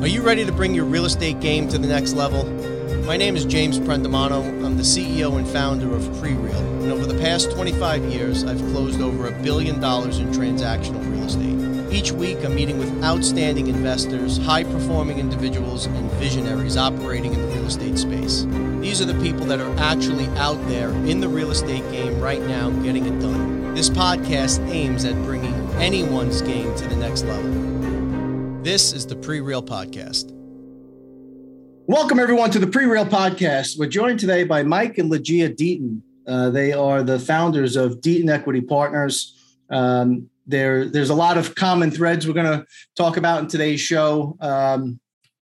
Are you ready to bring your real estate game to the next level? My name is James Prendamano. I'm the CEO and founder of PreReal. And over the past 25 years, I've closed over a billion dollars in transactional real estate. Each week, I'm meeting with outstanding investors, high performing individuals, and visionaries operating in the real estate space. These are the people that are actually out there in the real estate game right now getting it done. This podcast aims at bringing anyone's game to the next level. This is the PreReal Podcast. Welcome, everyone, to the PreReal Podcast. We're joined today by Mike and Lygia Deaton. Uh, they are the founders of Deaton Equity Partners. Um, there, there's a lot of common threads we're going to talk about in today's show. Um,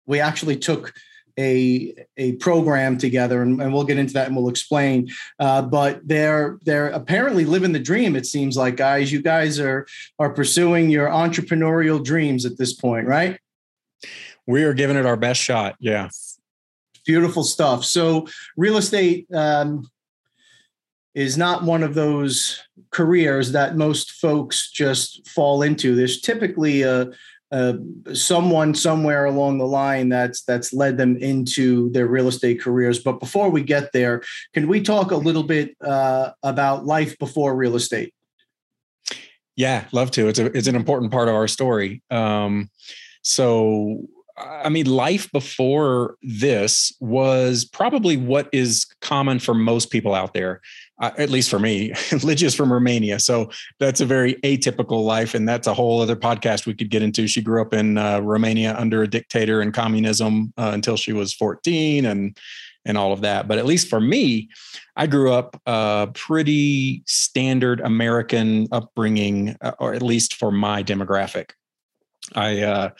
we actually took a a program together, and, and, we'll get into that and we'll explain. Uh, but they're they're apparently living the dream. It seems like guys, you guys are are pursuing your entrepreneurial dreams at this point, right? We are giving it our best shot. Yeah, beautiful stuff. So real estate. Um, is not one of those careers that most folks just fall into. There's typically a, uh, someone somewhere along the line that's that's led them into their real estate careers. But before we get there, can we talk a little bit uh, about life before real estate? Yeah, love to. It's a it's an important part of our story. Um, so I mean, life before this was probably what is common for most people out there uh, at least for me, Lygia's from Romania. So that's a very atypical life. And that's a whole other podcast we could get into. She grew up in uh, Romania under a dictator and communism uh, until she was 14 and, and all of that. But at least for me, I grew up a pretty standard American upbringing, uh, or at least for my demographic. I,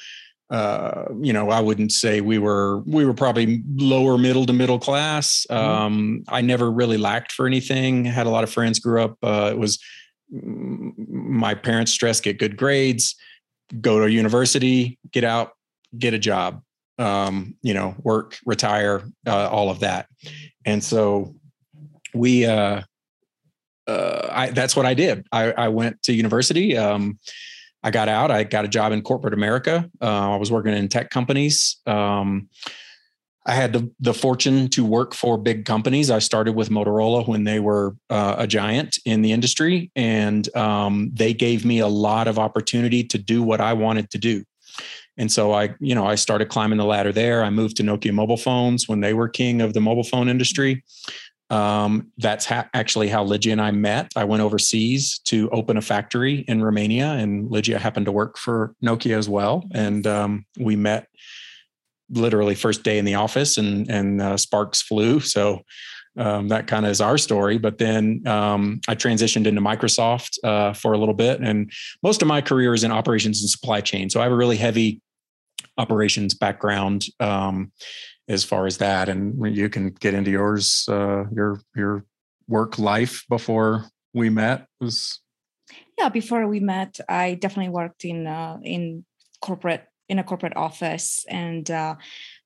uh, you know, I wouldn't say we were we were probably lower middle to middle class. Mm-hmm. Um, I never really lacked for anything. Had a lot of friends. Grew up. Uh, it was my parents stressed get good grades, go to university, get out, get a job. Um, you know, work, retire, uh, all of that. And so we. Uh, uh, I, that's what I did. I, I went to university. Um, I got out. I got a job in corporate America. Uh, I was working in tech companies. Um, I had the, the fortune to work for big companies. I started with Motorola when they were uh, a giant in the industry, and um, they gave me a lot of opportunity to do what I wanted to do. And so I, you know, I started climbing the ladder there. I moved to Nokia mobile phones when they were king of the mobile phone industry. Um, that's ha- actually how Lygia and I met. I went overseas to open a factory in Romania, and Lygia happened to work for Nokia as well. And um, we met literally first day in the office, and and uh, sparks flew. So um, that kind of is our story. But then um, I transitioned into Microsoft uh, for a little bit, and most of my career is in operations and supply chain. So I have a really heavy operations background. Um, as far as that and you can get into yours uh, your your work life before we met was yeah before we met i definitely worked in uh, in corporate in a corporate office and uh,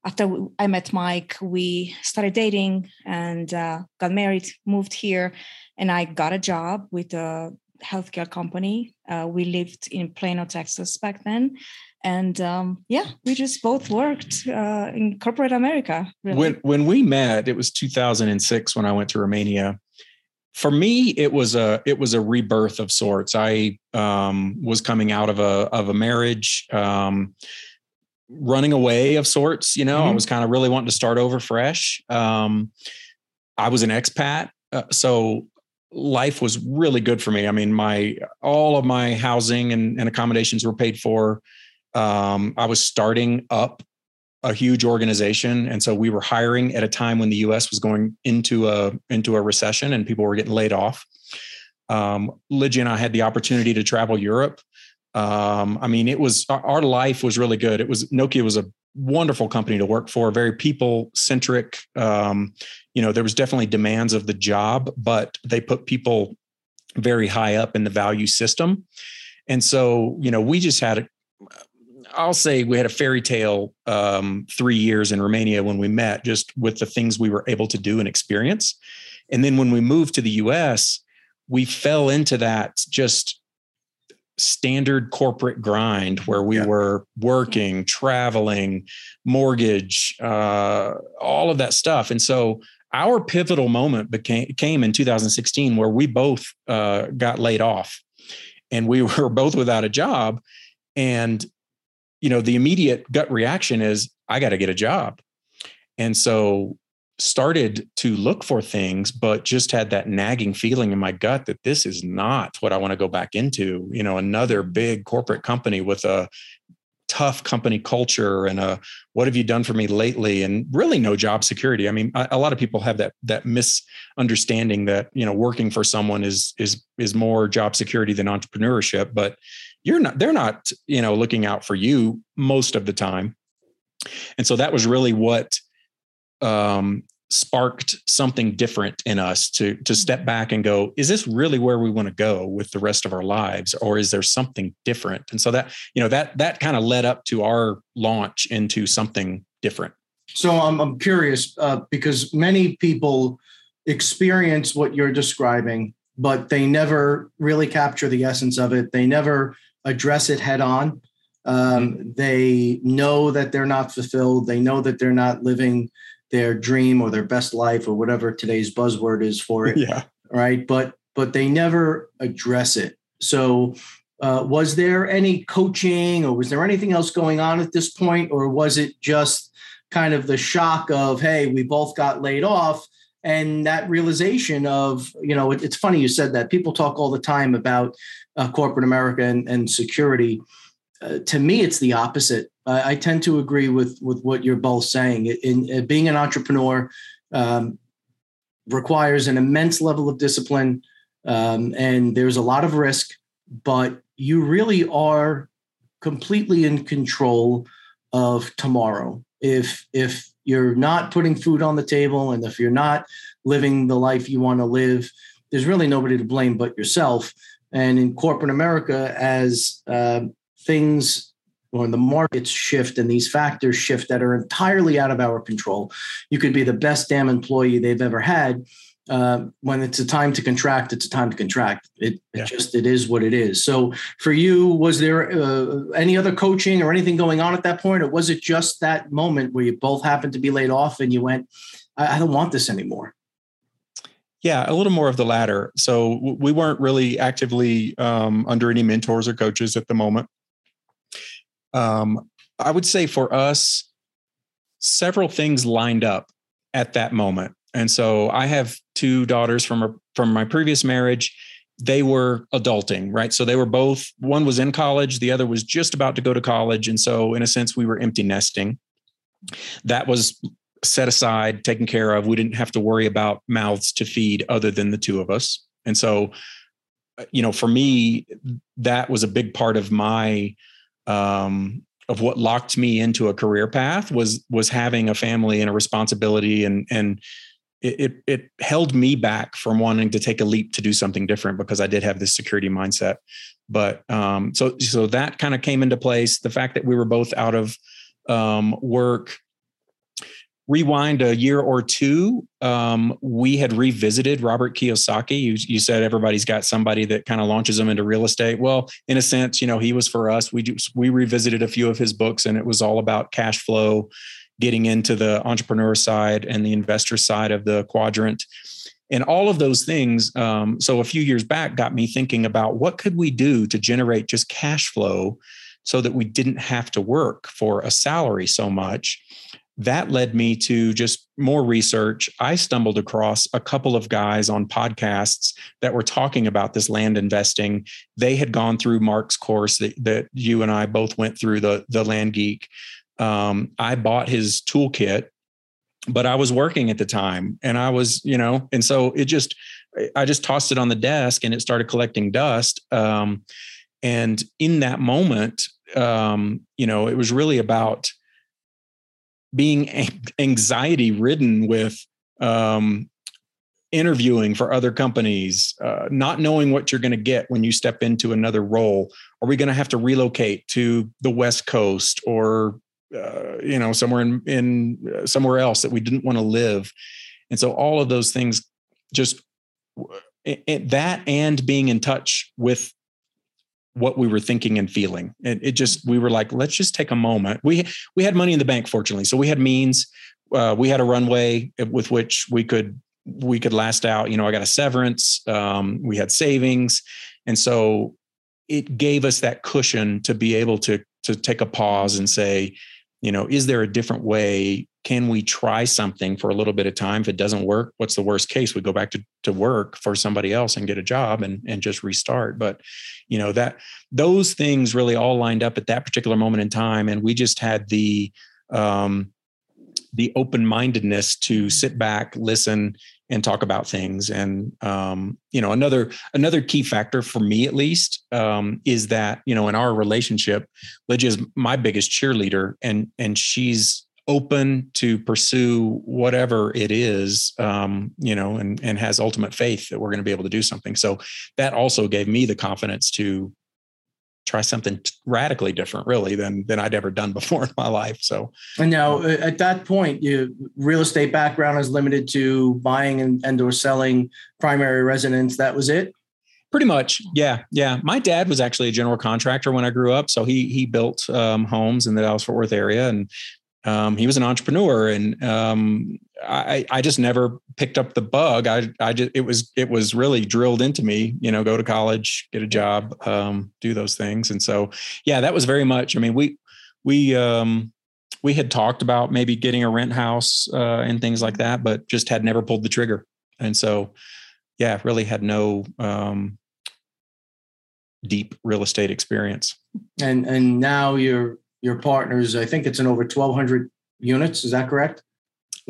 after i met mike we started dating and uh, got married moved here and i got a job with a healthcare company. Uh, we lived in plano texas back then and um, yeah, we just both worked uh, in corporate America. Really. When when we met, it was 2006 when I went to Romania. For me, it was a it was a rebirth of sorts. I um, was coming out of a of a marriage, um, running away of sorts. You know, mm-hmm. I was kind of really wanting to start over fresh. Um, I was an expat, uh, so life was really good for me. I mean, my all of my housing and, and accommodations were paid for um, I was starting up a huge organization, and so we were hiring at a time when the U.S. was going into a into a recession and people were getting laid off. Um, Lygia and I had the opportunity to travel Europe. Um, I mean, it was our life was really good. It was Nokia was a wonderful company to work for, very people centric. Um, you know, there was definitely demands of the job, but they put people very high up in the value system. And so, you know, we just had I'll say we had a fairy tale um, three years in Romania when we met, just with the things we were able to do and experience. And then when we moved to the US, we fell into that just standard corporate grind where we yeah. were working, traveling, mortgage, uh, all of that stuff. And so our pivotal moment became came in 2016 where we both uh, got laid off and we were both without a job. And, you know, the immediate gut reaction is, I got to get a job. And so started to look for things but just had that nagging feeling in my gut that this is not what I want to go back into you know another big corporate company with a tough company culture and a what have you done for me lately and really no job security i mean a, a lot of people have that that misunderstanding that you know working for someone is is is more job security than entrepreneurship but you're not they're not you know looking out for you most of the time. And so that was really what um, sparked something different in us to to step back and go is this really where we want to go with the rest of our lives or is there something different? And so that you know that that kind of led up to our launch into something different. So i'm, I'm curious uh, because many people experience what you're describing but they never really capture the essence of it. They never address it head on um, they know that they're not fulfilled they know that they're not living their dream or their best life or whatever today's buzzword is for it. Yeah. Right. But but they never address it. So uh, was there any coaching or was there anything else going on at this point? Or was it just kind of the shock of, hey, we both got laid off? And that realization of, you know, it, it's funny you said that. People talk all the time about uh, corporate America and, and security. Uh, to me, it's the opposite. I, tend to agree with with what you're both saying. In, in being an entrepreneur um, requires an immense level of discipline, um, and there's a lot of risk. But you really are completely in control of tomorrow. If if you're not putting food on the table, and if you're not living the life you want to live, there's really nobody to blame but yourself. And in corporate America, as uh, things or the markets shift and these factors shift that are entirely out of our control. You could be the best damn employee they've ever had. Uh, when it's a time to contract, it's a time to contract. It, yeah. it just it is what it is. So for you, was there uh, any other coaching or anything going on at that point, or was it just that moment where you both happened to be laid off and you went, I, I don't want this anymore? Yeah, a little more of the latter. So we weren't really actively um, under any mentors or coaches at the moment. Um, I would say for us, several things lined up at that moment. And so I have two daughters from from my previous marriage. They were adulting, right? So they were both one was in college, the other was just about to go to college, and so in a sense we were empty nesting. That was set aside, taken care of. We didn't have to worry about mouths to feed other than the two of us. And so uh, you know, for me that was a big part of my um, of what locked me into a career path was was having a family and a responsibility and and it, it, it held me back from wanting to take a leap to do something different because I did have this security mindset. But um, so so that kind of came into place. The fact that we were both out of um, work rewind a year or two, um, we had revisited Robert Kiyosaki. You, you said everybody's got somebody that kind of launches them into real estate. Well, in a sense, you know, he was for us. We just, we revisited a few of his books, and it was all about cash flow, getting into the entrepreneur side and the investor side of the quadrant. And all of those things. Um, so a few years back, got me thinking about what could we do to generate just cash flow so that we didn't have to work for a salary so much that led me to just more research. I stumbled across a couple of guys on podcasts that were talking about this land investing. They had gone through Mark's course that, that you and I both went through, the, the Land Geek. Um, I bought his toolkit, but I was working at the time and I was, you know, and so it just, I just tossed it on the desk and it started collecting dust. Um, and in that moment, um, you know, it was really about being anxiety ridden with um, interviewing for other companies, uh, not knowing what you're going to get when you step into another role. Are we going to have to relocate to the West Coast or uh, you know somewhere in in uh, somewhere else that we didn't want to live? And so all of those things, just it, that and being in touch with what we were thinking and feeling. It, it just we were like, let's just take a moment. We we had money in the bank, fortunately, so we had means. Uh, we had a runway with which we could we could last out. You know, I got a severance. Um, we had savings, and so it gave us that cushion to be able to to take a pause and say, you know, is there a different way? Can we try something for a little bit of time? If it doesn't work, what's the worst case? We go back to, to work for somebody else and get a job and, and just restart. But, you know, that those things really all lined up at that particular moment in time. And we just had the um, the open-mindedness to sit back, listen, and talk about things. And um, you know, another another key factor for me, at least, um, is that you know, in our relationship, Lygia is my biggest cheerleader, and and she's open to pursue whatever it is, um, you know, and and has ultimate faith that we're going to be able to do something. So that also gave me the confidence to try something radically different really than than I'd ever done before in my life. So and now uh, at that point, your real estate background is limited to buying and, and or selling primary residence. That was it. Pretty much, yeah, yeah. My dad was actually a general contractor when I grew up, so he he built um, homes in the Dallas Fort Worth area, and um, he was an entrepreneur, and um, I, I just never picked up the bug. I, I just, it was, it was really drilled into me, you know, go to college, get a job, um, do those things. And so, yeah, that was very much, I mean, we, we, um, we had talked about maybe getting a rent house, uh, and things like that, but just had never pulled the trigger. And so, yeah, really had no, um, deep real estate experience. And, and now your, your partners, I think it's in over 1200 units. Is that correct?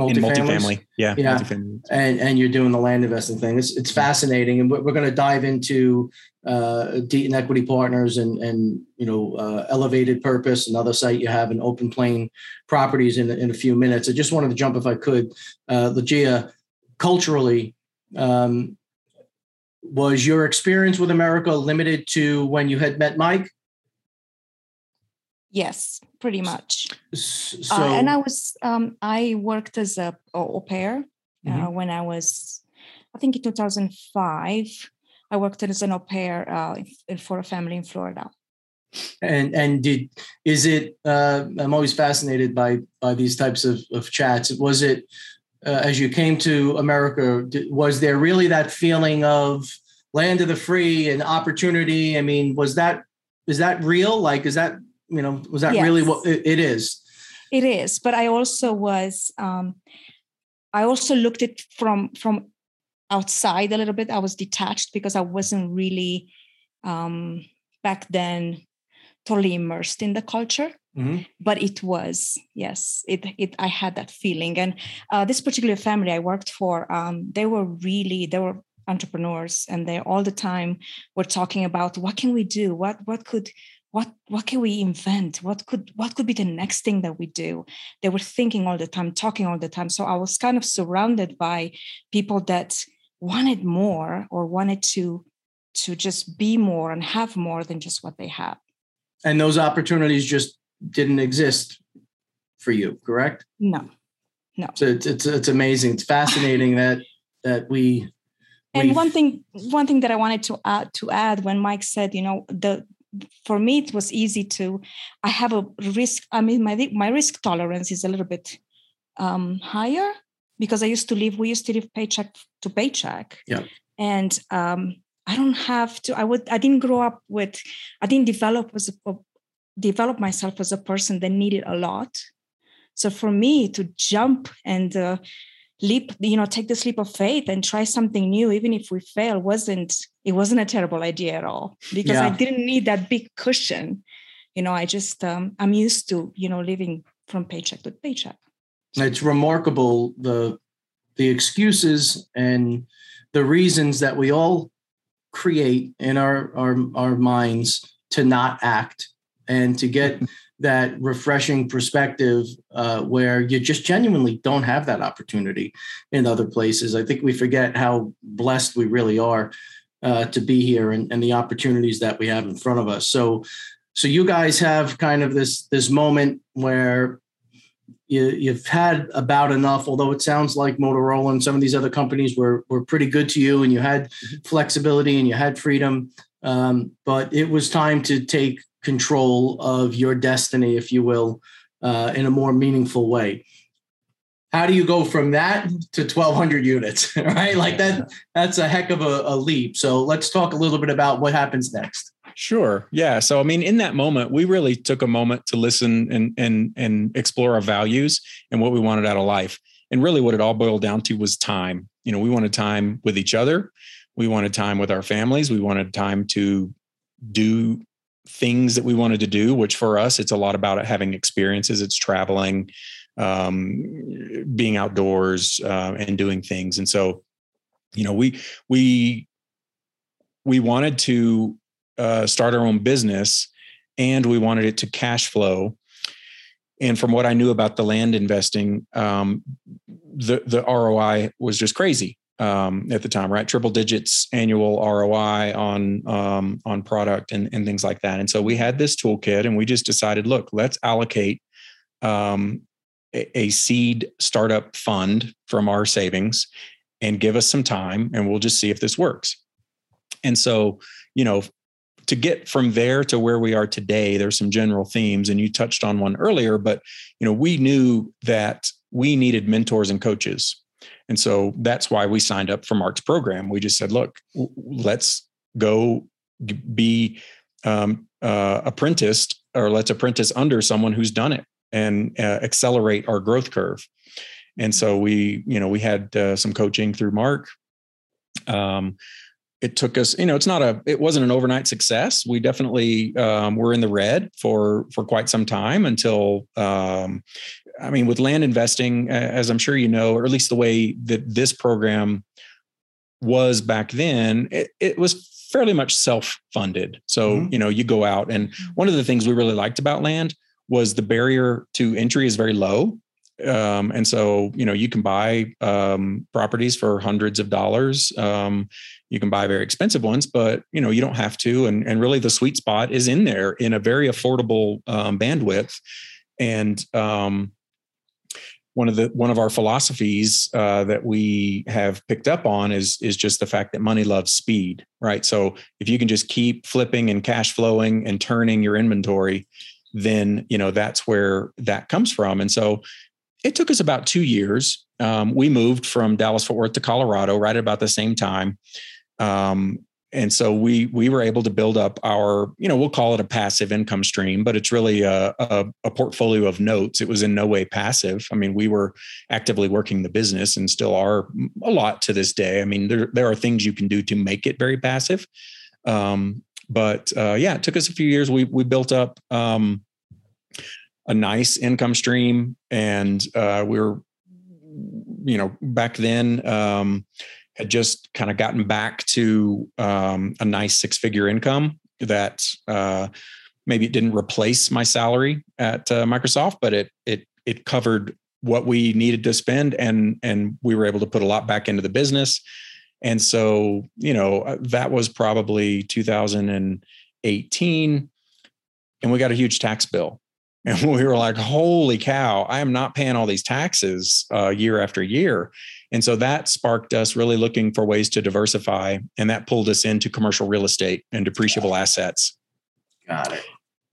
in multifamily. Yeah, yeah. Multifamily. And and you're doing the land investing thing. It's it's fascinating, and we're, we're going to dive into uh, Deaton Equity Partners and and you know uh, Elevated Purpose, another site you have in Open Plain Properties in in a few minutes. I just wanted to jump if I could, uh, Lygia, culturally. Um, was your experience with America limited to when you had met Mike? Yes, pretty much. So, uh, and I was um, I worked as a au pair uh, mm-hmm. when I was, I think in 2005. I worked as an au pair uh, for a family in Florida. And and did is it? Uh, I'm always fascinated by by these types of, of chats. Was it uh, as you came to America? Was there really that feeling of land of the free and opportunity? I mean, was that is that real? Like, is that you know was that yes. really what it, it is it is but i also was um i also looked at from from outside a little bit i was detached because i wasn't really um back then totally immersed in the culture mm-hmm. but it was yes it it i had that feeling and uh, this particular family i worked for um they were really they were entrepreneurs and they all the time were talking about what can we do what what could what what can we invent? What could what could be the next thing that we do? They were thinking all the time talking all the time. So i was kind of surrounded by people that wanted more or wanted to to just be more and have more than just what they have and those opportunities just didn't exist for you correct? No. No. So it's it's, it's amazing. It's fascinating that that we and one thing one thing that i wanted to add to add when mike said you know the for me it was easy to i have a risk i mean my my risk tolerance is a little bit um, higher because i used to live we used to live paycheck to paycheck. Yeah. And um, i don't have to i would i didn't grow up with i didn't develop as a develop myself as a person that needed a lot. So for me to jump and uh, leap you know take this leap of faith and try something new even if we fail wasn't it wasn't a terrible idea at all because yeah. i didn't need that big cushion you know i just um, i'm used to you know living from paycheck to paycheck it's remarkable the the excuses and the reasons that we all create in our our, our minds to not act and to get that refreshing perspective uh, where you just genuinely don't have that opportunity in other places. I think we forget how blessed we really are uh, to be here and, and the opportunities that we have in front of us. So, so you guys have kind of this this moment where you, you've had about enough. Although it sounds like Motorola and some of these other companies were were pretty good to you, and you had mm-hmm. flexibility and you had freedom. um, but it was time to take control of your destiny, if you will, uh, in a more meaningful way. How do you go from that to 1,200 units, right? Like that, that's a heck of a, a leap. So let's talk a little bit about what happens next. Sure. Yeah. So I mean, in that moment, we really took a moment to listen and and and explore our values and what we wanted out of life. And really, what it all boiled down to was time. You know, we wanted time with each other. We wanted time with our families. We wanted time to do things that we wanted to do. Which for us, it's a lot about having experiences. It's traveling, um, being outdoors, uh, and doing things. And so, you know, we we we wanted to uh, start our own business and we wanted it to cash flow. And from what i knew about the land investing um, the the roi was just crazy um, at the time right? Triple digits annual roi on um, on product and, and things like that. And so we had this toolkit and we just decided look let's allocate um, a, seed startup fund from our savings and give us some time and we'll just see if this works and so you know to get from there to where we are today, there's some general themes, and you touched on one earlier. But you know, we knew that we needed mentors and coaches, and so that's why we signed up for Mark's program. We just said, "Look, let's go be um, uh, apprenticed, or let's apprentice under someone who's done it and uh, accelerate our growth curve." And so we, you know, we had uh, some coaching through Mark. Um, it took us you know it's not a it wasn't an overnight success we definitely um, were in the red for for quite some time until um, i mean with land investing as i'm sure you know or at least the way that this program was back then it, it was fairly much self-funded so mm-hmm. you know you go out and one of the things we really liked about land was the barrier to entry is very low. Um, and so you know you can buy um, properties for hundreds of dollars. Um, you can buy very expensive ones but you know you don't have to. And, and really the sweet spot is in there in a very affordable um, bandwidth. And um, one of the one of our philosophies uh, that we have picked up on is is just the fact that money loves speed right? So if you can just keep flipping and cash flowing and turning your inventory then you know that's where that comes from. And so it took us about two years. Um, we moved from Dallas Fort Worth to Colorado right at about the same time. Um, and so we we were able to build up our you know we'll call it a passive income stream but it's really a, a, a, portfolio of notes. It was in no way passive. I mean we were actively working the business and still are a lot to this day. I mean there, there are things you can do to make it very passive. Um, but uh, yeah it took us a few years we we built up um, a nice income stream, and uh, we were, you know, back then um, had just kind of gotten back to um, a nice six-figure income that uh, maybe it didn't replace my salary at uh, Microsoft, but it it it covered what we needed to spend, and and we were able to put a lot back into the business. And so, you know, uh, that was probably 2018. And we got a huge tax bill. And we were like, holy cow, I am not paying all these taxes uh, year after year. And so that sparked us really looking for ways to diversify. And that pulled us into commercial real estate and depreciable assets. Got it.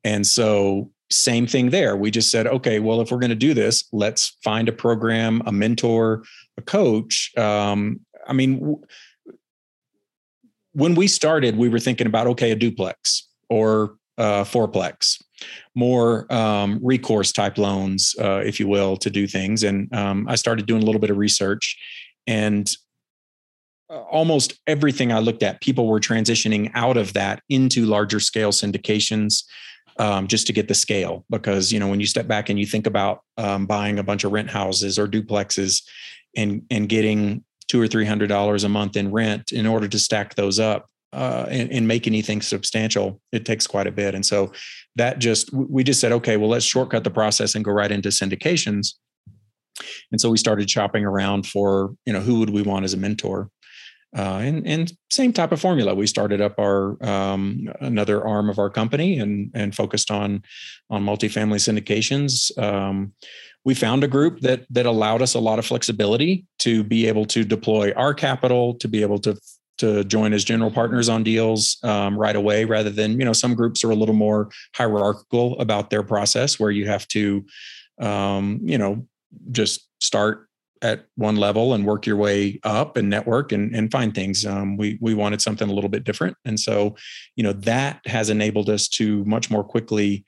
And so, same thing there. We just said, okay, well, if we're going to do this, let's find a program, a mentor, a coach. Um, I mean, w- when we started, we were thinking about, okay, a duplex or a fourplex more um, recourse type loans, uh, if you will, to do things. And um, I started doing a little bit of research, and uh, almost everything I looked at, people were transitioning out of that into larger scale syndications. Um, just to get the scale, because you know when you step back and you think about um, buying a bunch of rent houses or duplexes, and and getting two or three hundred dollars a month in rent in order to stack those up, uh, and, and, make anything substantial, it takes quite a bit. And so that just, we just said, okay, well, let's shortcut the process and go right into syndications. And so we started shopping around for, you know, who would we want as a mentor? Uh, and, and same type of formula. We started up our um, another arm of our company and and focused on on multifamily syndications. Um, we found a group that that allowed us a lot of flexibility to be able to deploy our capital, to be able to to join as general partners on deals um, right away, rather than you know some groups are a little more hierarchical about their process, where you have to um, you know just start at one level and work your way up and network and, and find things. Um, we we wanted something a little bit different, and so you know that has enabled us to much more quickly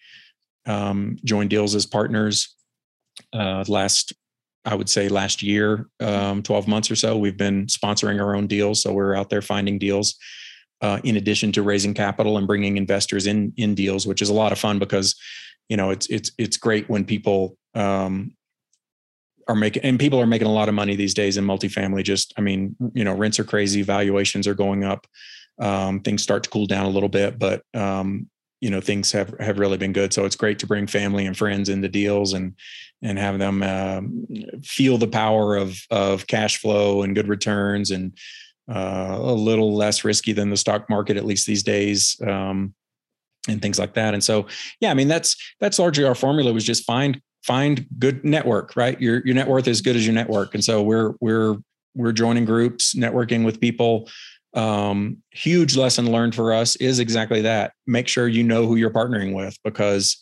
um, join deals as partners. Uh, last I would say last year, um, 12 months or so, we've been sponsoring our own deals. So we're out there finding deals uh, in addition to raising capital and bringing investors in in deals, which is a lot of fun because you know it's it's it's great when people um, are making and people are making a lot of money these days in multifamily. Just I mean, you know, rents are crazy, valuations are going up. Um, things start to cool down a little bit, but um, you know things have have really been good. So it's great to bring family and friends into deals and and have them um, feel the power of of cash flow and good returns and uh, a little less risky than the stock market at least these days. Um, and things like that. And so, yeah, I mean, that's that's largely our formula was just find find good network, right? Your your net worth is good as your network. And so we're we're we're joining groups, networking with people um, huge lesson learned for us is exactly that. Make sure you know who you're partnering with because,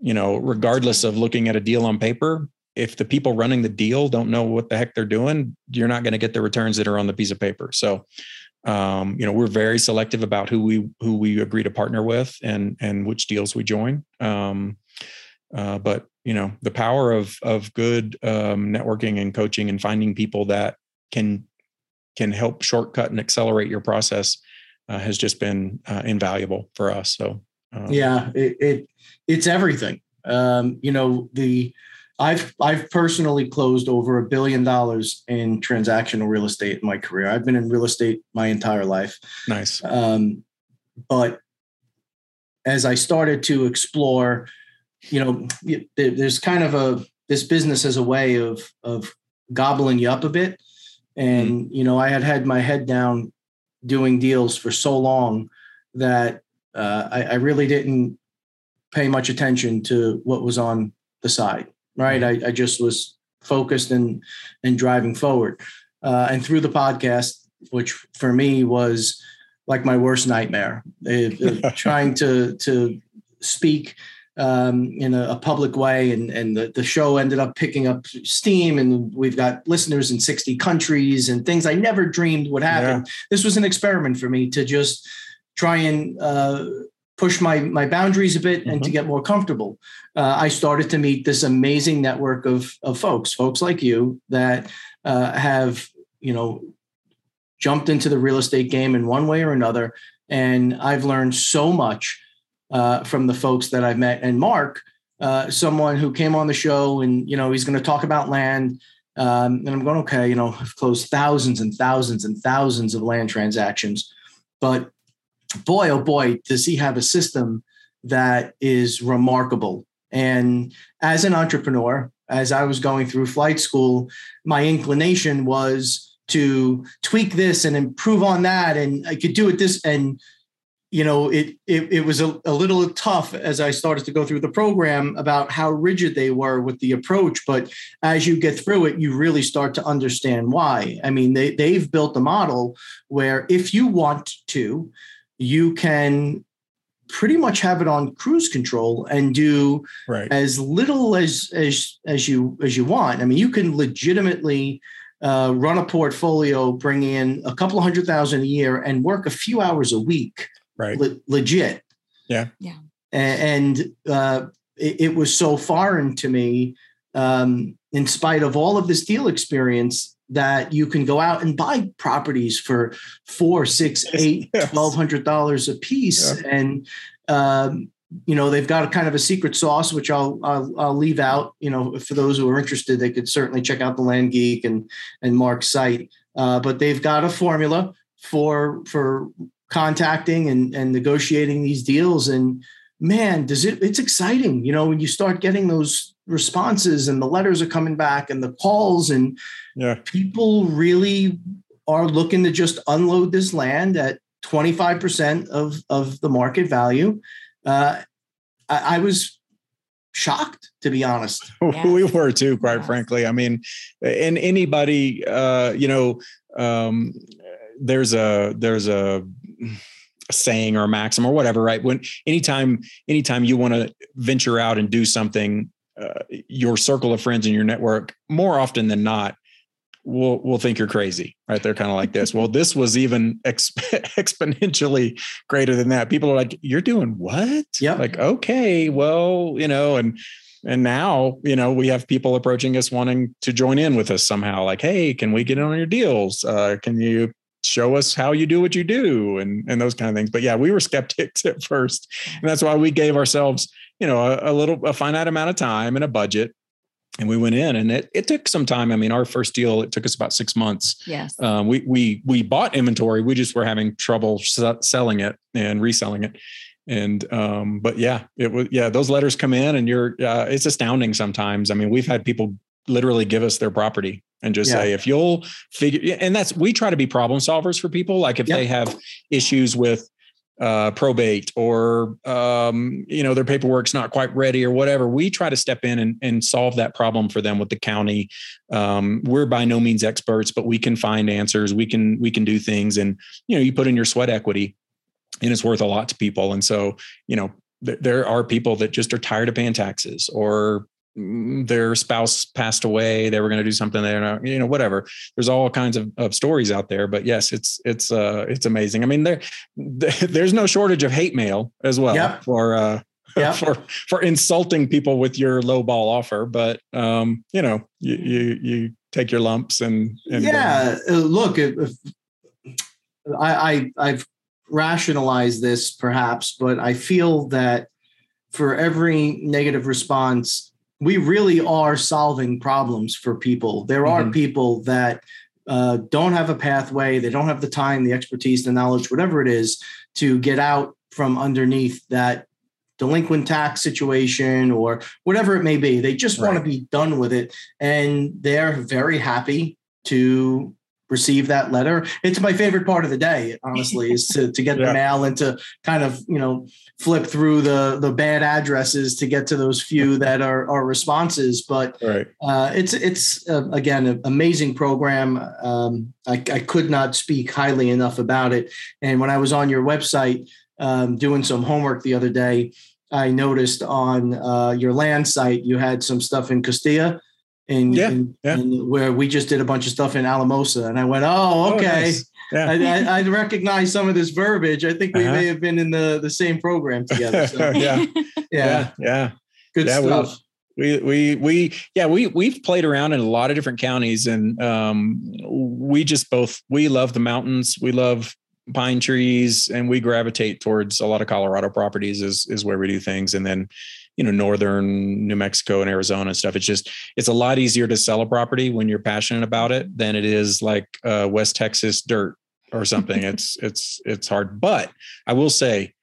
you know, regardless of looking at a deal on paper, if the people running the deal don't know what the heck they're doing, you're not going to get the returns that are on the piece of paper. So, um, you know, we're very selective about who we who we agree to partner with and and which deals we join. Um, uh, but you know, the power of of good um, networking and coaching and finding people that can can help shortcut and accelerate your process uh, has just been uh, invaluable for us. So um, yeah, it, it, it's everything. Um, you know the I've I've personally closed over a billion dollars in transactional real estate in my career. I've been in real estate my entire life. Nice. Um, but as I started to explore, you know, there's kind of a this business as a way of of gobbling you up a bit. And, mm-hmm. you know, I had had my head down doing deals for so long that uh, I, I, really didn't pay much attention to what was on the side. Right. Mm-hmm. I, I, just was focused and and driving forward. Uh, and through the podcast, which for me was like my worst nightmare, it, trying to to speak um, in a, a, public way, and and the, the show ended up picking up steam, and we've got listeners in sixty countries and things I never dreamed would happen. Yeah. This was an experiment for me to just try and uh, push my my boundaries a bit mm-hmm. and to mm-hmm. get more comfortable. Uh, I started to meet this amazing network of of folks, folks like you that uh, have you know jumped into the real estate game in one way or another, and I've learned so much uh, from the folks that I've met. And Mark, uh, someone who came on the show and, you know, he's going to talk about land. Um, and I'm going, okay, you know, I've closed thousands and thousands and thousands of land transactions. But boy, oh boy, does he have a system that is remarkable. And as an entrepreneur, as I was going through flight school, my inclination was to tweak this and improve on that. And I could do it this. And you know, it it, it was a, a little tough as I started to go through the program about how rigid they were with the approach. But as you get through it, you really start to understand why. I mean, they they've built a model where if you want to, you can pretty much have it on cruise control and do right. as little as as as you as you want. I mean, you can legitimately uh, run a portfolio, bring in a couple of hundred thousand a year, and work a few hours a week right. le- legit. Yeah. Yeah. And uh, it, it, was so foreign to me um, in spite of all of this deal experience that you can go out and buy properties for four six eight yes. twelve hundred dollars a piece yeah. and um, you know they've got a kind of a secret sauce which I'll, I'll, I'll leave out you know for those who are interested they could certainly check out the land geek and and mark's site. Uh, but they've got a formula for for contacting and, and negotiating these deals. And man, does it, it's exciting, you know, when you start getting those responses and the letters are coming back and the calls and yeah. people really are looking to just unload this land at 25% of, of the market value. Uh, I, I was shocked to be honest yeah. we were too quite yeah. frankly i mean and anybody uh you know um there's a there's a, a saying or a maxim or whatever, right? When anytime anytime you want to venture out and do something, uh, your circle of friends and your network, more often than not, will will think you're crazy, right? They're kind of like this. Well, this was even exponentially greater than that. People are like, "You're doing what?" Yeah. Like, okay, well, you know, and and now you know we have people approaching us wanting to join in with us somehow. Like, hey, can we get in on your deals? Uh, can you show us how you do what you do and and those kind of things. But yeah we were skeptics at first and that's why we gave ourselves you know a, a little a finite amount of time and a budget and we went in and it, it took some time. I mean our first deal it took us about six months. Yes. Um, we we we bought inventory we just were having trouble selling it and reselling it. And um, but yeah it was yeah those letters come in and you're uh, it's astounding sometimes. I mean we've had people literally give us their property and just yeah. say if you'll figure and that's we try to be problem solvers for people like if yep. they have issues with uh, probate or um, you know their paperwork's not quite ready or whatever we try to step in and, and solve that problem for them with the county um, we're by no means experts but we can find answers we can we can do things and you know you put in your sweat equity and it's worth a lot to people and so you know th- there are people that just are tired of paying taxes or their spouse passed away they were going to do something there you know whatever there's all kinds of, of stories out there but yes it's it's uh it's amazing i mean there there's no shortage of hate mail as well yep. for uh yep. for for insulting people with your low ball offer but um you know you you, you take your lumps and, and yeah uh, look if, if I, I i've rationalized this perhaps but i feel that for every negative response we really are solving problems for people. There are mm-hmm. people that uh, don't have a pathway, they don't have the time, the expertise, the knowledge, whatever it is, to get out from underneath that delinquent tax situation or whatever it may be. They just right. want to be done with it. And they're very happy to receive that letter. It's my favorite part of the day, honestly, is to, to get yeah. the mail and to kind of, you know, flip through the the bad addresses to get to those few that are are responses. But right. uh, it's it's uh, again an amazing program. Um, I, I, could not speak highly enough about it. And when I was on your website um, doing some homework the other day, I noticed on uh, your land site you had some stuff in Costilla and, yeah, and, yeah. and, where we just did a bunch of stuff in Alamosa. And I went, oh, okay. Oh, nice. yeah. I, I, I, recognize some of this verbiage. I think we uh-huh. may have been in the, the same program together. So. yeah. yeah. Yeah. Good stuff. We, we, we, yeah, we, we've played around in a lot of different counties and um, we just both, we love the mountains. We love pine trees and we gravitate towards a lot of Colorado properties is, is where we do things. And then, you know northern new mexico and arizona and stuff. It's just it's a lot easier to sell a property when you're passionate about it than it is like uh, west texas dirt or something. It's it's it's hard. But i will say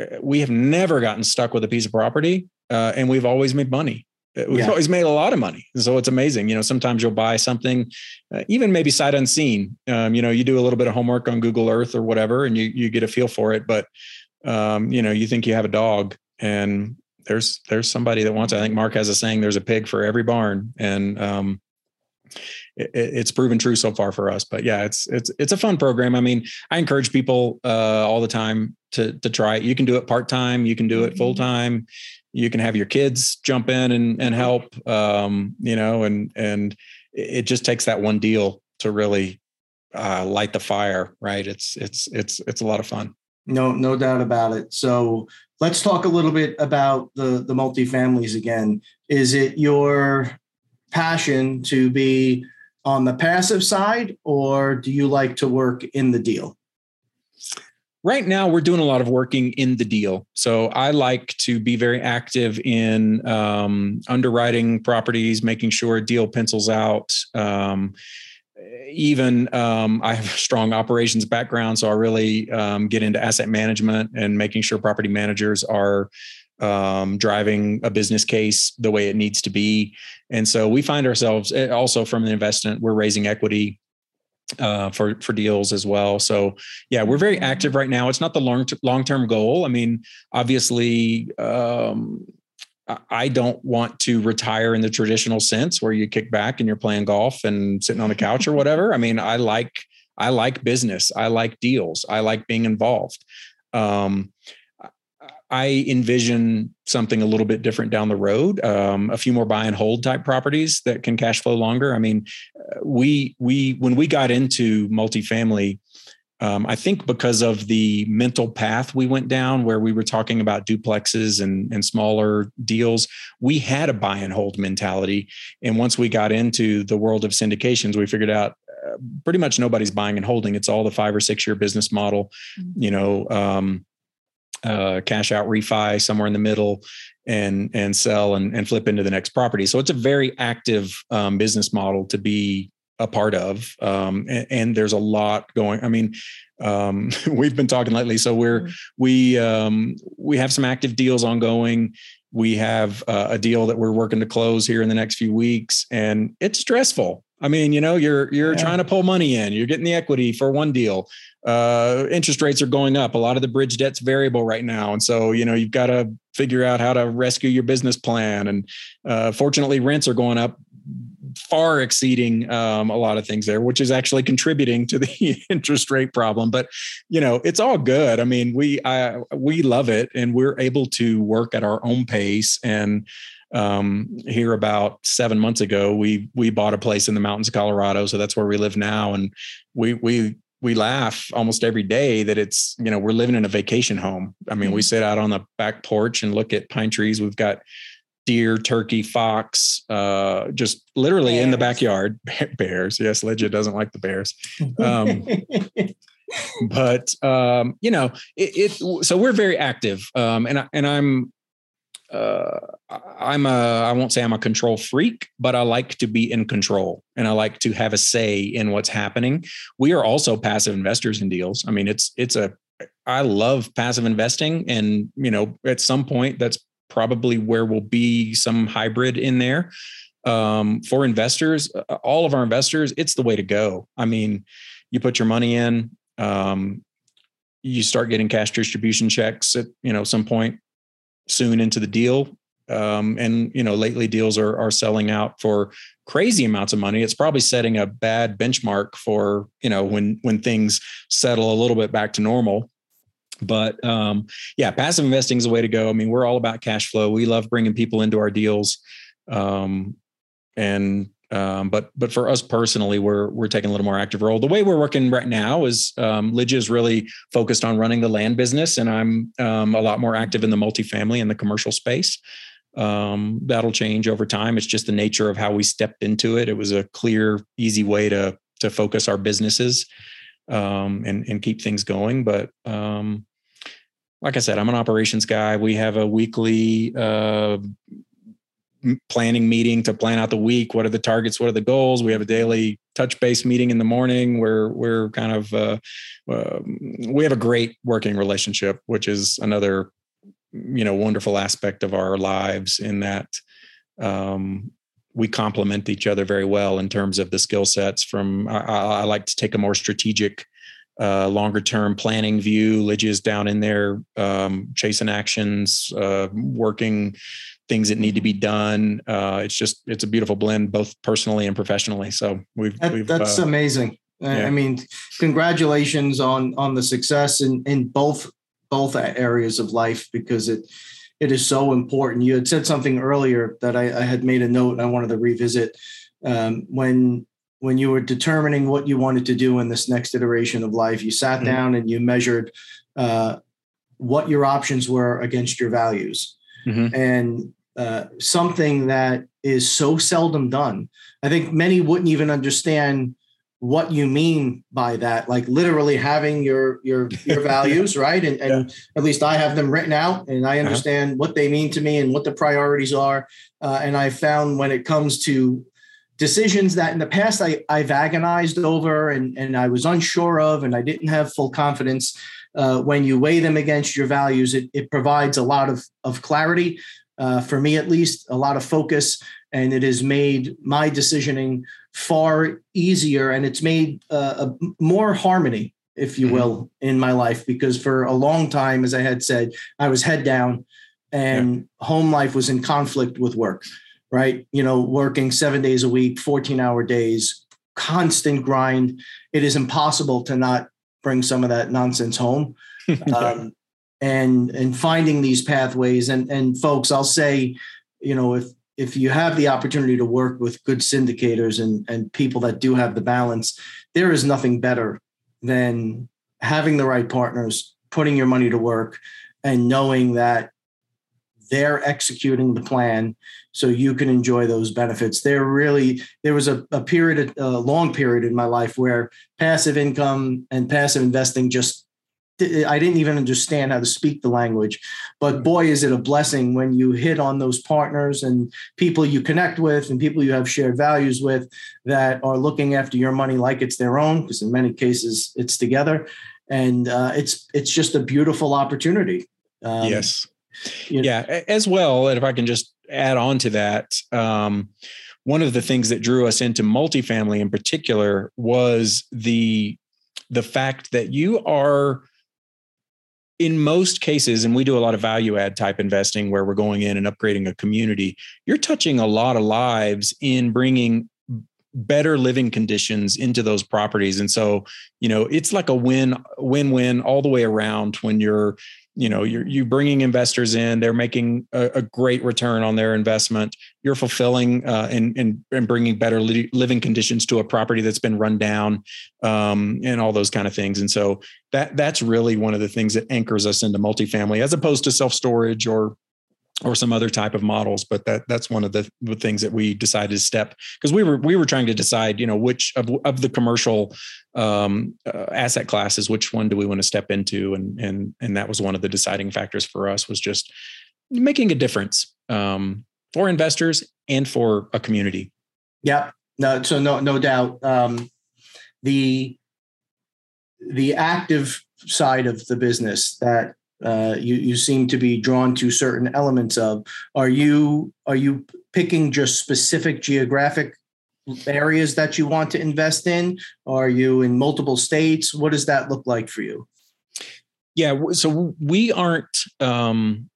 uh, we have never gotten stuck with a piece of property uh, and we've always made money we've yeah. always made a lot of money so it's amazing you know sometimes you'll buy something uh, even maybe sight unseen um, you know you do a little bit of homework on google earth or whatever and you you get a feel for it but um, you know you think you have a dog and there's there's somebody that wants. I think Mark has a saying: "There's a pig for every barn," and um, it, it's proven true so far for us. But yeah, it's it's it's a fun program. I mean, I encourage people uh, all the time to to try it. You can do it part time. You can do it full time. You can have your kids jump in and and help. Um, you know, and and it just takes that one deal to really uh, light the fire. Right? It's it's it's it's a lot of fun. No, no doubt about it. So let's talk a little bit about the the multifamilies again. Is it your passion to be on the passive side, or do you like to work in the deal? Right now, we're doing a lot of working in the deal. So I like to be very active in um, underwriting properties, making sure a deal pencils out. Um, even um, I have a strong operations background, so I really um, get into asset management and making sure property managers are um, driving a business case the way it needs to be. And so we find ourselves eh, also from an investment, we're raising equity uh, for for deals as well. So yeah, we're very active right now. It's not the long long term goal. I mean, obviously, um, I don't want to retire in the traditional sense where you kick back and you're playing golf and sitting on the couch or whatever. I mean, I like I like business. I like deals. I like being involved. Um, I envision something a little bit different down the road. Um, a few more buy and hold type properties that can cash flow longer. I mean, uh, we we when we got into multifamily, um, I think because of the mental path we went down, where we were talking about duplexes and, and smaller deals, we had a buy and hold mentality. And once we got into the world of syndications, we figured out uh, pretty much nobody's buying and holding. It's all the five or six year business model. Mm-hmm. You know, um, uh, cash out refi somewhere in the middle and and sell and, and flip into the next property. So it's a very active um, business model to be a part of um, and, and, there's a lot going i mean um, we've been talking lately. So we're mm-hmm. we um, we have some active deals ongoing. We have uh, a deal that we're working to close here in the next few weeks and it's stressful. I mean you know you're you're yeah. trying to pull money in. You're getting the equity for one deal uh, interest rates are going up. A lot of the bridge debt's variable right now, and so you know you've got to figure out how to rescue your business plan. And uh, fortunately, rents are going up far exceeding um, a lot of things there, which is actually contributing to the interest rate problem. But you know, it's all good. I mean, we I, we love it, and we're able to work at our own pace. And um, here about seven months ago, we we bought a place in the mountains of Colorado, so that's where we live now, and we we we laugh almost every day that it's you know we're living in a vacation home. I mean mm-hmm. we sit out on the back porch and look at pine trees. We've got deer turkey fox uh, just literally bears. in the backyard. Bears. Yes Lygia doesn't like the bears. Um, but um, you know it, it, so we're very active. Um, and I, and i'm uh, I'm a I won't say I'm a control freak, but I like to be in control and I like to have a say in what's happening. We are also passive investors in deals. I mean, it's it's a I love passive investing, and you know, at some point, that's probably where we'll be some hybrid in there. Um, for investors, uh, all of our investors, it's the way to go. I mean, you put your money in. Um, you start getting cash distribution checks at you know some point soon into the deal. Um, and you know, lately deals are are selling out for crazy amounts of money. It's probably setting a bad benchmark for you know when when things settle a little bit back to normal. But um, yeah, passive investing is the way to go. I mean, we're all about cash flow. We love bringing people into our deals, um, and um, but but for us personally, we're we're taking a little more active role. The way we're working right now is um, Lygia is really focused on running the land business, and I'm um, a lot more active in the multifamily and the commercial space. Um, that'll change over time. It's just the nature of how we stepped into it. It was a clear, easy way to to focus our businesses um, and and keep things going. But um, like I said, I'm an operations guy. We have a weekly uh, planning meeting to plan out the week. What are the targets? What are the goals? We have a daily touch base meeting in the morning where we're kind of uh, uh, we have a great working relationship, which is another you know wonderful aspect of our lives in that um, we complement each other very well in terms of the skill sets. From I, I, like to take a more strategic. Uh, longer term planning view. Lygia's down in there um, chasing actions, uh, working things that need to be done. Uh, it's just it's a beautiful blend, both personally and professionally. So we've, that, we've that's uh, amazing. Yeah. I mean, congratulations on on the success in in both both areas of life because it it is so important. You had said something earlier that I, I had made a note and I wanted to revisit um, when when you were determining what you wanted to do in this next iteration of life. You sat mm-hmm. down and you measured uh, what your options were against your values. Mm-hmm. And uh, something that is so seldom done. I think many wouldn't even understand what you mean by that like literally having your your your values right and, and yeah. at least i have them written out and i uh-huh. understand uh-huh. what they mean to me and what the priorities are uh, and i found when it comes to decisions that in the past I, i've agonized over and, and i was unsure of and i didn't have full confidence uh, when you weigh them against your values it, it provides a lot of, of clarity uh, for me at least, a lot of focus, and it has made my decisioning far easier, and it's made uh, a more harmony, if you mm-hmm. will, in my life. Because for a long time, as I had said, I was head down, and yeah. home life was in conflict with work. Right, you know, working seven days a week, fourteen-hour days, constant grind. It is impossible to not bring some of that nonsense home. um, and and finding these pathways and and folks, I'll say, you know, if if you have the opportunity to work with good syndicators and and people that do have the balance, there is nothing better than having the right partners, putting your money to work, and knowing that they're executing the plan so you can enjoy those benefits. There really there was a, a period, a long period in my life where passive income and passive investing just I didn't even understand how to speak the language. But boy, is it a blessing when you hit on those partners and people you connect with and people you have shared values with that are looking after your money like it's their own, because in many cases it's together. And uh, it's it's just a beautiful opportunity. Um, yes. You know, yeah. As well, and if I can just add on to that, um, one of the things that drew us into multifamily in particular was the the fact that you are in most cases and we do a lot of value add type investing where we're going in and upgrading a community you're touching a lot of lives in bringing better living conditions into those properties. And so you know it's like a win win win all the way around when you're you know you're you bringing investors in they're making a, a, great return on their investment. You're fulfilling uh, and, and and bringing better li- living conditions to a property that's been run down um, and all those kind of things. And so that that's really one of the things that anchors us into multifamily as opposed to self storage or or some other type of models but that that's one of the, the things that we decided to step because we were we were trying to decide you know which of, of the commercial um, uh, asset classes which one do we want to step into? And and and that was one of the deciding factors for us was just making a difference um, for investors and for a community. Yep. No so no no doubt um, the the active side of the business that uh, you you seem to be drawn to certain elements of. Are you are you picking just specific geographic areas that you want to invest in? Are you in multiple states? What does that look like for you? Yeah, so we aren't um,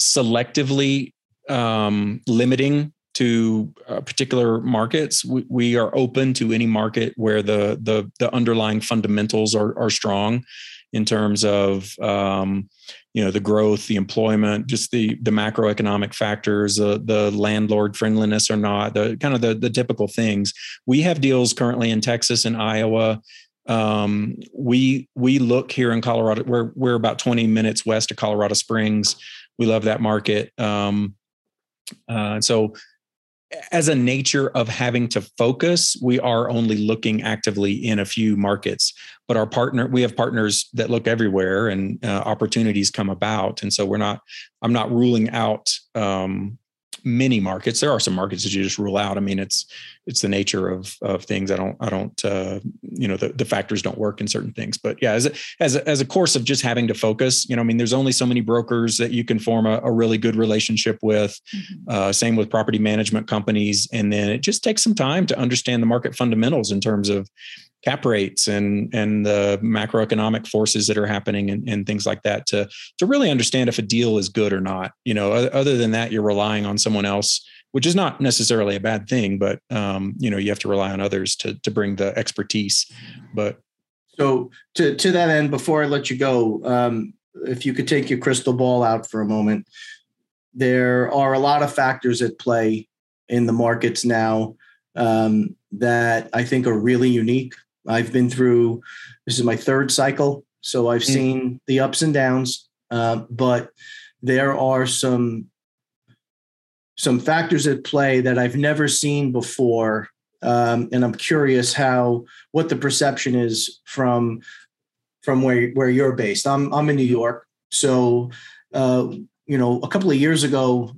selectively um, limiting to uh, particular markets. We, we, are open to any market where the the, the underlying fundamentals are, are strong in terms of um, you know the growth, the employment, just the the macroeconomic factors, uh, the landlord friendliness or not, the kind of the the typical things. We have deals currently in Texas and Iowa. Um, we we look here in Colorado. We're we're about 20 minutes west of Colorado Springs. We love that market. Um, uh, so as a nature of having to focus, we are only looking actively in a few markets. But our partner, we have partners that look everywhere, and uh, opportunities come about. And so we're not. I'm not ruling out um, many markets. There are some markets that you just rule out. I mean, it's it's the nature of of things. I don't I don't uh, you know the, the factors don't work in certain things. But yeah, as a, as a, as a course of just having to focus, you know, I mean, there's only so many brokers that you can form a, a really good relationship with. Mm-hmm. Uh, same with property management companies, and then it just takes some time to understand the market fundamentals in terms of cap rates and and the macroeconomic forces that are happening and, and things like that to to really understand if a deal is good or not. You know other than that you're relying on someone else which is not necessarily a bad thing but um, you know you have to rely on others to to bring the expertise. But so to to that end before i let you go um, if you could take your crystal ball out for a moment. There are a lot of factors at play in the markets now um, that I think are really unique. I've been through this is my third cycle, so I've mm-hmm. seen the ups and downs. Uh, but there are some some factors at play that I've never seen before, um, and I'm curious how what the perception is from from where where you're based. I'm I'm in New York, so uh, you know a couple of years ago,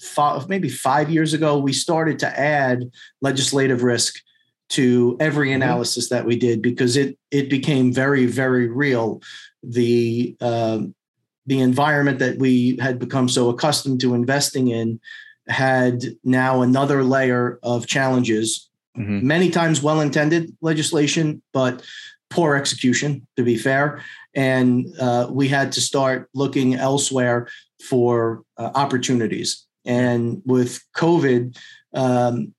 five, maybe five years ago, we started to add legislative risk to every mm-hmm. analysis that we did because it it became very very real the uh, the environment that we had become so accustomed to investing in had now another layer of challenges mm-hmm. many times well intended legislation but poor execution to be fair and uh, we had to start looking elsewhere for uh, opportunities and with covid um,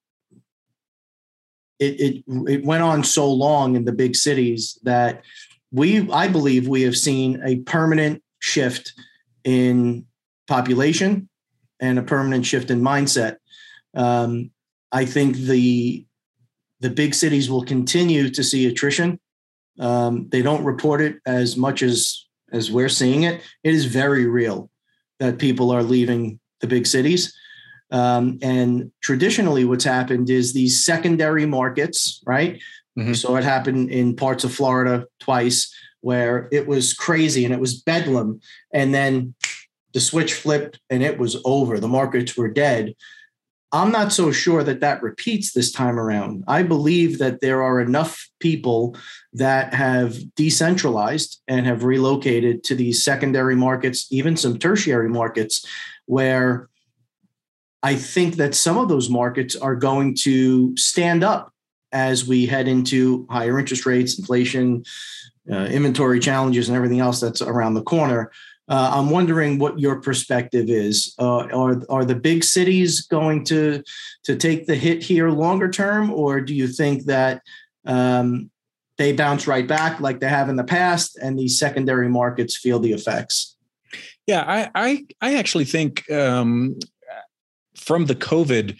it, it it went on so long in the big cities that we I believe we have seen a permanent shift in population and a permanent shift in mindset. Um, I think the the big cities will continue to see attrition. Um, they don't report it as much as as we're seeing it. It is very real that people are leaving the big cities. Um, and traditionally, what's happened is these secondary markets, right? Mm-hmm. So it happened in parts of Florida twice where it was crazy and it was bedlam. And then the switch flipped and it was over. The markets were dead. I'm not so sure that that repeats this time around. I believe that there are enough people that have decentralized and have relocated to these secondary markets, even some tertiary markets, where I think that some of those markets are going to stand up as we head into higher interest rates, inflation, uh, inventory challenges, and everything else that's around the corner. Uh, I'm wondering what your perspective is. Uh, are are the big cities going to to take the hit here longer term, or do you think that um, they bounce right back like they have in the past, and these secondary markets feel the effects? Yeah, I I, I actually think um, from the COVID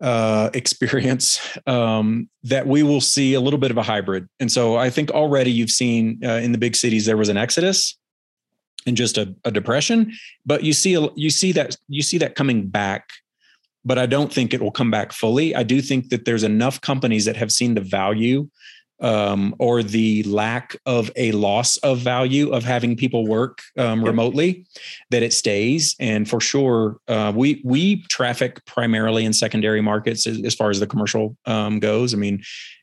uh, experience um, that we will see a little bit of a hybrid. And so I think already you've seen uh, in the big cities there was an exodus and just a, a depression, but you see you see that you see that coming back. But I don't think it will come back fully. I do think that there's enough companies that have seen the value um, or the lack of a loss of value of having people work um, remotely that it stays. And for sure uh, we we traffic primarily in secondary markets as, as far as the commercial um, goes. I mean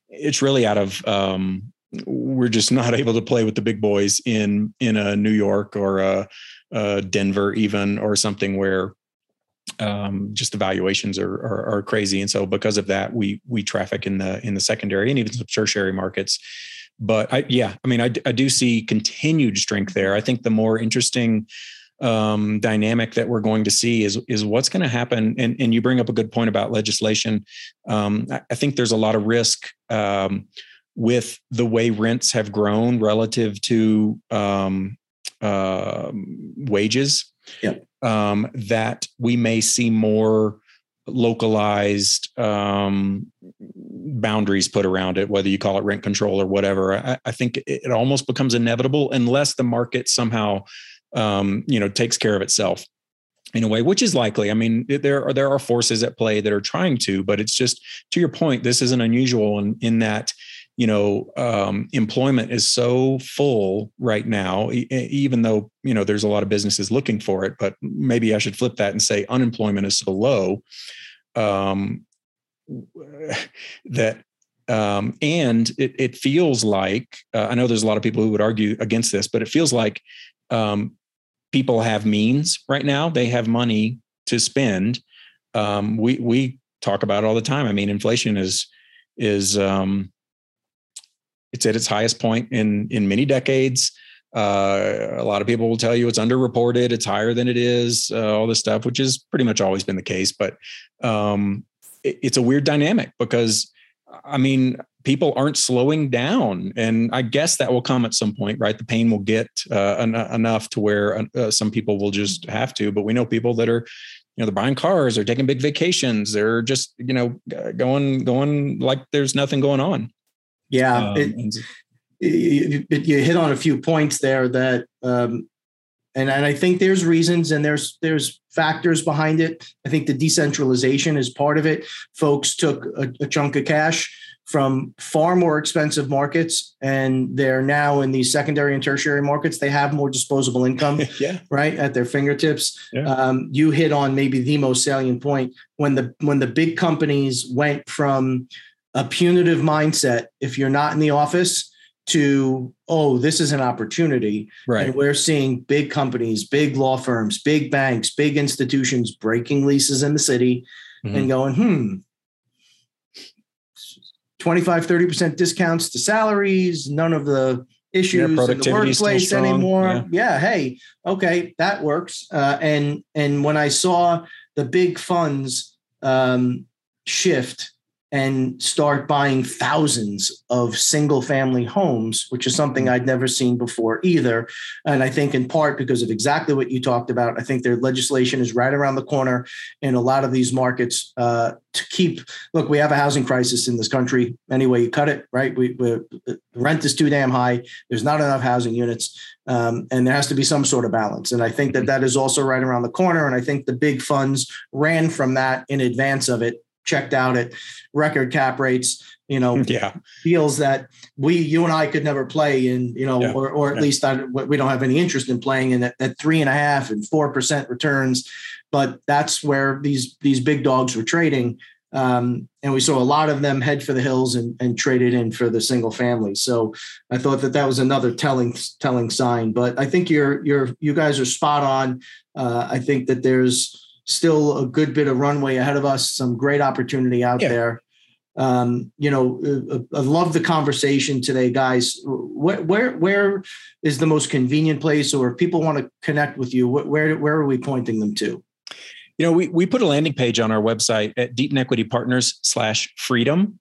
it's really out of um, we're just not able to play with the big boys in in a new york or a, a denver even or something where um, just the valuations are, are, are crazy, and so because of that, we we traffic in the in the secondary and even some tertiary markets. But I, yeah, I mean, I, I do see continued strength there. I think the more interesting um, dynamic that we're going to see is is what's going to happen. And, and you bring up a good point about legislation. Um, I, I, think there's a lot of risk um, with the way rents have grown relative to um, uh, wages. Yep um, that we may see more localized um, boundaries put around it, whether you call it rent control or whatever. I, I think it, almost becomes inevitable unless the market somehow, um, you know, takes care of itself in a way, which is likely. I mean, there are there are forces at play that are trying to, but it's just to your point. This isn't unusual in, in that you know um, employment is so full right now even though you know there's a lot of businesses looking for it but maybe i should flip that and say unemployment is so low um, that um, and it, it, feels like uh, i know there's a lot of people who would argue against this but it feels like um, people have means right now. They have money to spend. Um, we we talk about it all the time. I mean inflation is is um, it's at its highest point in in many decades. Uh, a lot of people will tell you it's underreported, it's higher than it is, uh, all this stuff, which has pretty much always been the case. But um, it, it's a weird dynamic because, I mean, people aren't slowing down, and I guess that will come at some point, right? The pain will get uh, en- enough to where uh, some people will just have to. But we know people that are you know they're buying cars they're taking big vacations they're just you know going going like there's nothing going on yeah, um, it, you, you, hit on a few points there that, um, and and I think there's reasons and there's there's factors behind it. I think the decentralization is part of it. Folks took a, a chunk of cash from far more expensive markets and they're now in these secondary and tertiary markets they have more disposable income yeah. right at their fingertips yeah. um, you hit on maybe the most salient point when the when the big companies went from a punitive mindset if you're not in the office to oh this is an opportunity right and we're seeing big companies big law firms big banks big institutions breaking leases in the city mm-hmm. and going hmm 25 30% discounts to salaries none of the issues yeah, in the workplace anymore yeah. yeah. hey okay that works uh, and and when i saw the big funds um, shift and start buying thousands of single family homes, which is something I'd never seen before either. And I think in part because of exactly what you talked about, I think their legislation is right around the corner in a lot of these markets uh, to keep. Look, we have a housing crisis in this country. Any way you cut it, right? We, we rent is too damn high. There's not enough housing units, um, and there has to be some sort of balance. And I think that that is also right around the corner. And I think the big funds ran from that in advance of it checked out at record cap rates, you know, yeah. deals that we, you and I could never play in, you know, yeah. or, or at yeah. least I, we don't have any interest in playing in at, at three and a half and 4% returns. But that's where these, these big dogs were trading. Um, and we saw a lot of them head for the hills and, and traded in for the single family. So I thought that that was another telling telling sign. But I think you're you're you guys are spot on. Uh, I think that there's still a good bit of runway ahead of us, some great opportunity out yeah. there. Um, you know, uh, uh, I love the conversation today, guys. Where, where, where is the most convenient place, or if people want to connect with you, where, where are we pointing them to? You know, we, we put a landing page on our website at Deaton Equity Partners slash freedom.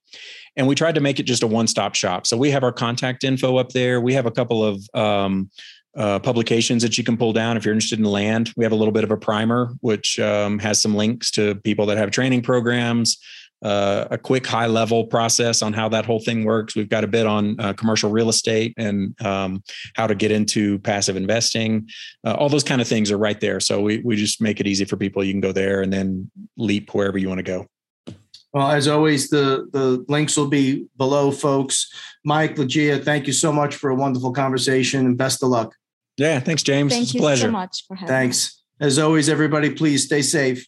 And we tried to make it just a one stop shop. So we have our contact info up there. We have a couple of um, uh, publications that you can pull down if you're interested in land. We have a little bit of a primer, which um, has some links to people that have training programs, uh, a quick high level process on how that whole thing works. We've got a bit on uh, commercial real estate and um, how to get into passive investing. Uh, all those kind of things are right there. So we, we just make it easy for people. You can go there and then leap wherever you want to go. Well, as always, the, the links will be below, folks. Mike, Lygia, thank you so much for a wonderful conversation and best of luck. Yeah, thanks, James. Thank it's you pleasure. Thank you so much for having Thanks. As always, everybody, please stay safe.